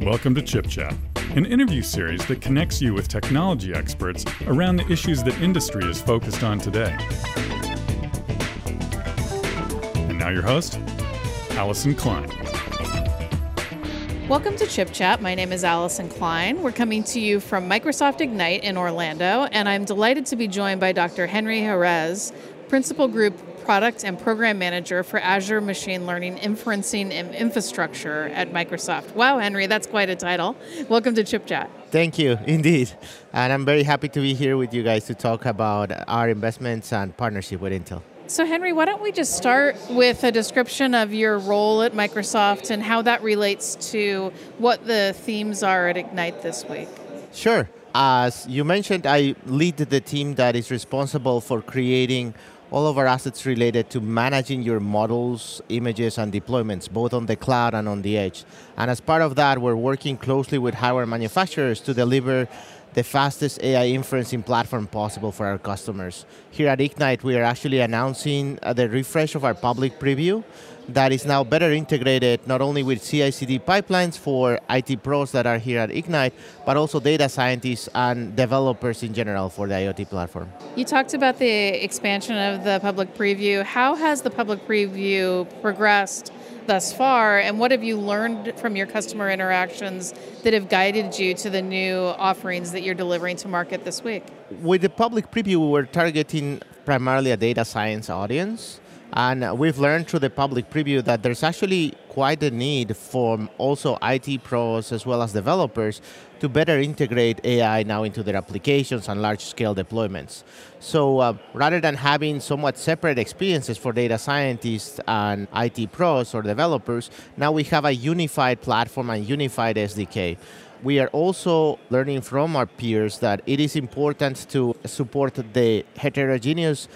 Welcome to Chip Chat, an interview series that connects you with technology experts around the issues that industry is focused on today. And now, your host, Allison Klein. Welcome to Chip Chat. My name is Allison Klein. We're coming to you from Microsoft Ignite in Orlando, and I'm delighted to be joined by Dr. Henry Jerez, Principal Group Product and Program Manager for Azure Machine Learning Inferencing and Infrastructure at Microsoft. Wow, Henry, that's quite a title. Welcome to Chip Chat. Thank you, indeed. And I'm very happy to be here with you guys to talk about our investments and partnership with Intel. So, Henry, why don't we just start with a description of your role at Microsoft and how that relates to what the themes are at Ignite this week? Sure. As you mentioned, I lead the team that is responsible for creating all of our assets related to managing your models, images, and deployments, both on the cloud and on the edge. And as part of that, we're working closely with hardware manufacturers to deliver the fastest AI inferencing platform possible for our customers. Here at Ignite, we are actually announcing uh, the refresh of our public preview that is now better integrated not only with CI/CD pipelines for IT pros that are here at Ignite, but also data scientists and developers in general for the IoT platform. You talked about the expansion of the public preview. How has the public preview progressed thus far, and what have you learned from your customer interactions that have guided you to the new offerings that you're delivering to market this week? With the public preview, we were targeting primarily a data science audience. And we've learned through the public preview that there's actually quite a need for also IT pros as well as developers to better integrate AI now into their applications and large scale deployments. So uh, rather than having somewhat separate experiences for data scientists and IT pros or developers, now we have a unified platform and unified SDK we are also learning from our peers that it is important to support the heterogeneous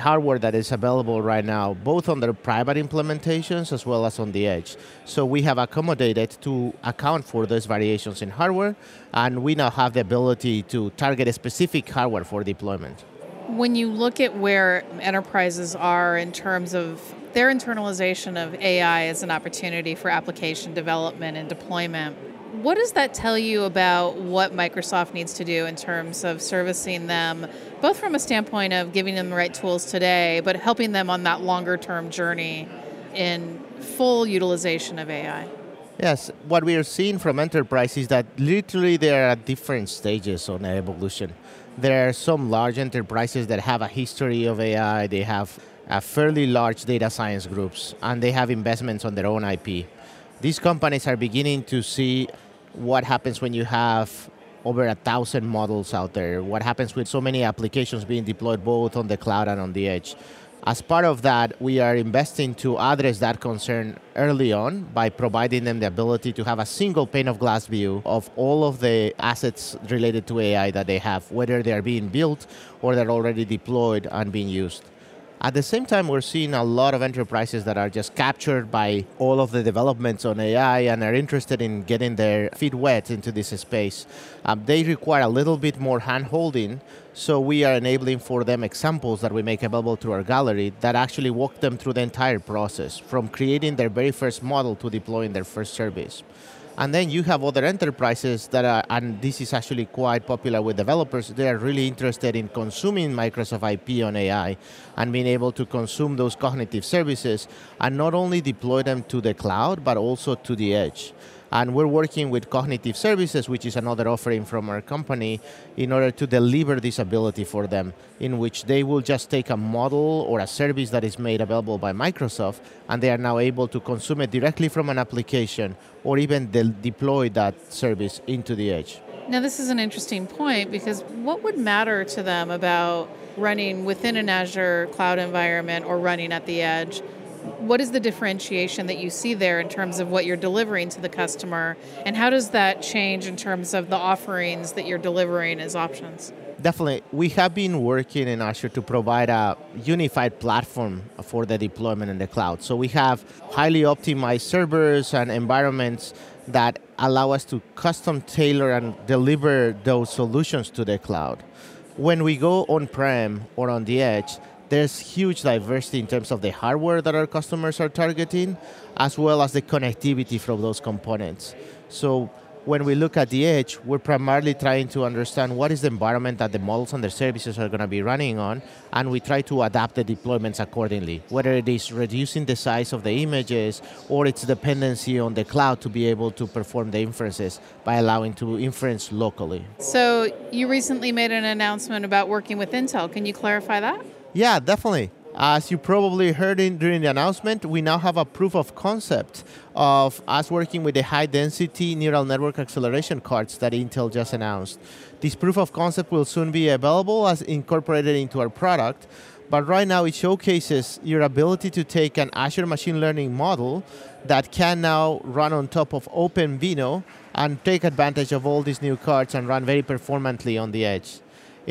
hardware that is available right now, both on the private implementations as well as on the edge. So we have accommodated to account for those variations in hardware, and we now have the ability to target a specific hardware for deployment. When you look at where enterprises are in terms of their internalization of AI as an opportunity for application development and deployment, what does that tell you about what Microsoft needs to do in terms of servicing them, both from a standpoint of giving them the right tools today, but helping them on that longer term journey in full utilization of AI? Yes, what we are seeing from enterprise is that literally they are at different stages on evolution. There are some large enterprises that have a history of AI, they have a fairly large data science groups, and they have investments on their own IP these companies are beginning to see what happens when you have over a thousand models out there, what happens with so many applications being deployed both on the cloud and on the edge. As part of that, we are investing to address that concern early on by providing them the ability to have a single pane of glass view of all of the assets related to AI that they have, whether they are being built or they're already deployed and being used. At the same time, we're seeing a lot of enterprises that are just captured by all of the developments on AI and are interested in getting their feet wet into this space. Um, they require a little bit more hand holding, so we are enabling for them examples that we make available through our gallery that actually walk them through the entire process, from creating their very first model to deploying their first service. And then you have other enterprises that are, and this is actually quite popular with developers, they are really interested in consuming Microsoft IP on AI and being able to consume those cognitive services and not only deploy them to the cloud, but also to the edge. And we're working with Cognitive Services, which is another offering from our company, in order to deliver this ability for them, in which they will just take a model or a service that is made available by Microsoft, and they are now able to consume it directly from an application or even de- deploy that service into the edge. Now, this is an interesting point because what would matter to them about running within an Azure cloud environment or running at the edge? What is the differentiation that you see there in terms of what you're delivering to the customer? And how does that change in terms of the offerings that you're delivering as options? Definitely. We have been working in azure to provide a unified platform for the deployment in the cloud. So we have highly optimized servers and environments that allow us to custom tailor and deliver those solutions to the cloud. When we go on-prem or on the edge there's huge diversity in terms of the hardware that our customers are targeting, as well as the connectivity from those components. So when we look at the edge, we're primarily trying to understand what is the environment that the models and the services are going to be running on, and we try to adapt the deployments accordingly, whether it is reducing the size of the images or its dependency on the cloud to be able to perform the inferences by allowing to inference locally. So you recently made an announcement about working with Intel. Can you clarify that? Yeah, definitely. As you probably heard in, during the announcement, we now have a proof of concept of us working with the high density neural network acceleration cards that Intel just announced. This proof of concept will soon be available as incorporated into our product, but right now it showcases your ability to take an Azure machine learning model that can now run on top of OpenVINO and take advantage of all these new cards and run very performantly on the edge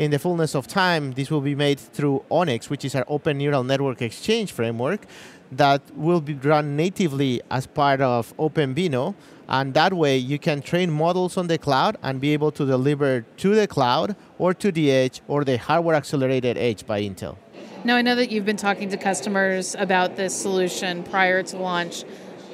in the fullness of time, this will be made through ONNX, which is our Open Neural Network Exchange framework that will be run natively as part of OpenVINO. And that way, you can train models on the cloud and be able to deliver to the cloud or to the edge or the hardware accelerated edge by Intel. Now, I know that you've been talking to customers about this solution prior to launch.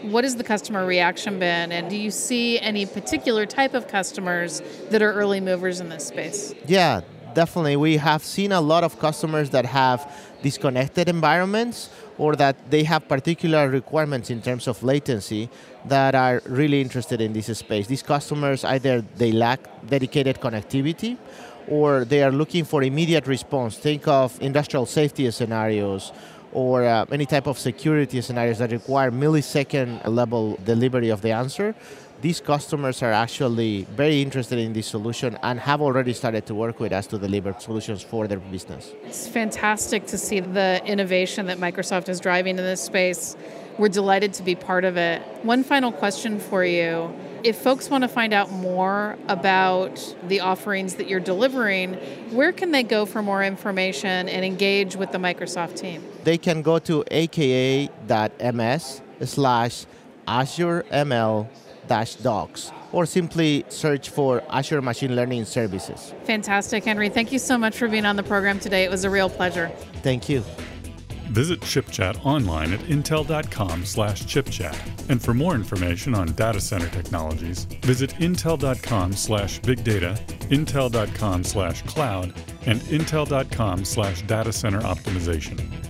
What has the customer reaction been, and do you see any particular type of customers that are early movers in this space? Yeah, definitely we have seen a lot of customers that have disconnected environments or that they have particular requirements in terms of latency that are really interested in this space. These customers either they lack dedicated connectivity or they are looking for immediate response. Think of industrial safety scenarios or uh, any type of security scenarios that require millisecond level delivery of the answer these customers are actually very interested in this solution and have already started to work with us to deliver solutions for their business. It's fantastic to see the innovation that Microsoft is driving in this space. We're delighted to be part of it. One final question for you. If folks want to find out more about the offerings that you're delivering, where can they go for more information and engage with the Microsoft team? They can go to aka.ms slash Azure ML docs or simply search for Azure Machine Learning Services. Fantastic, Henry. Thank you so much for being on the program today. It was a real pleasure. Thank you. Visit ChipChat online at intel.com slash chipchat. And for more information on data center technologies, visit intel.com slash big data, intel.com slash cloud, and intel.com slash data center optimization.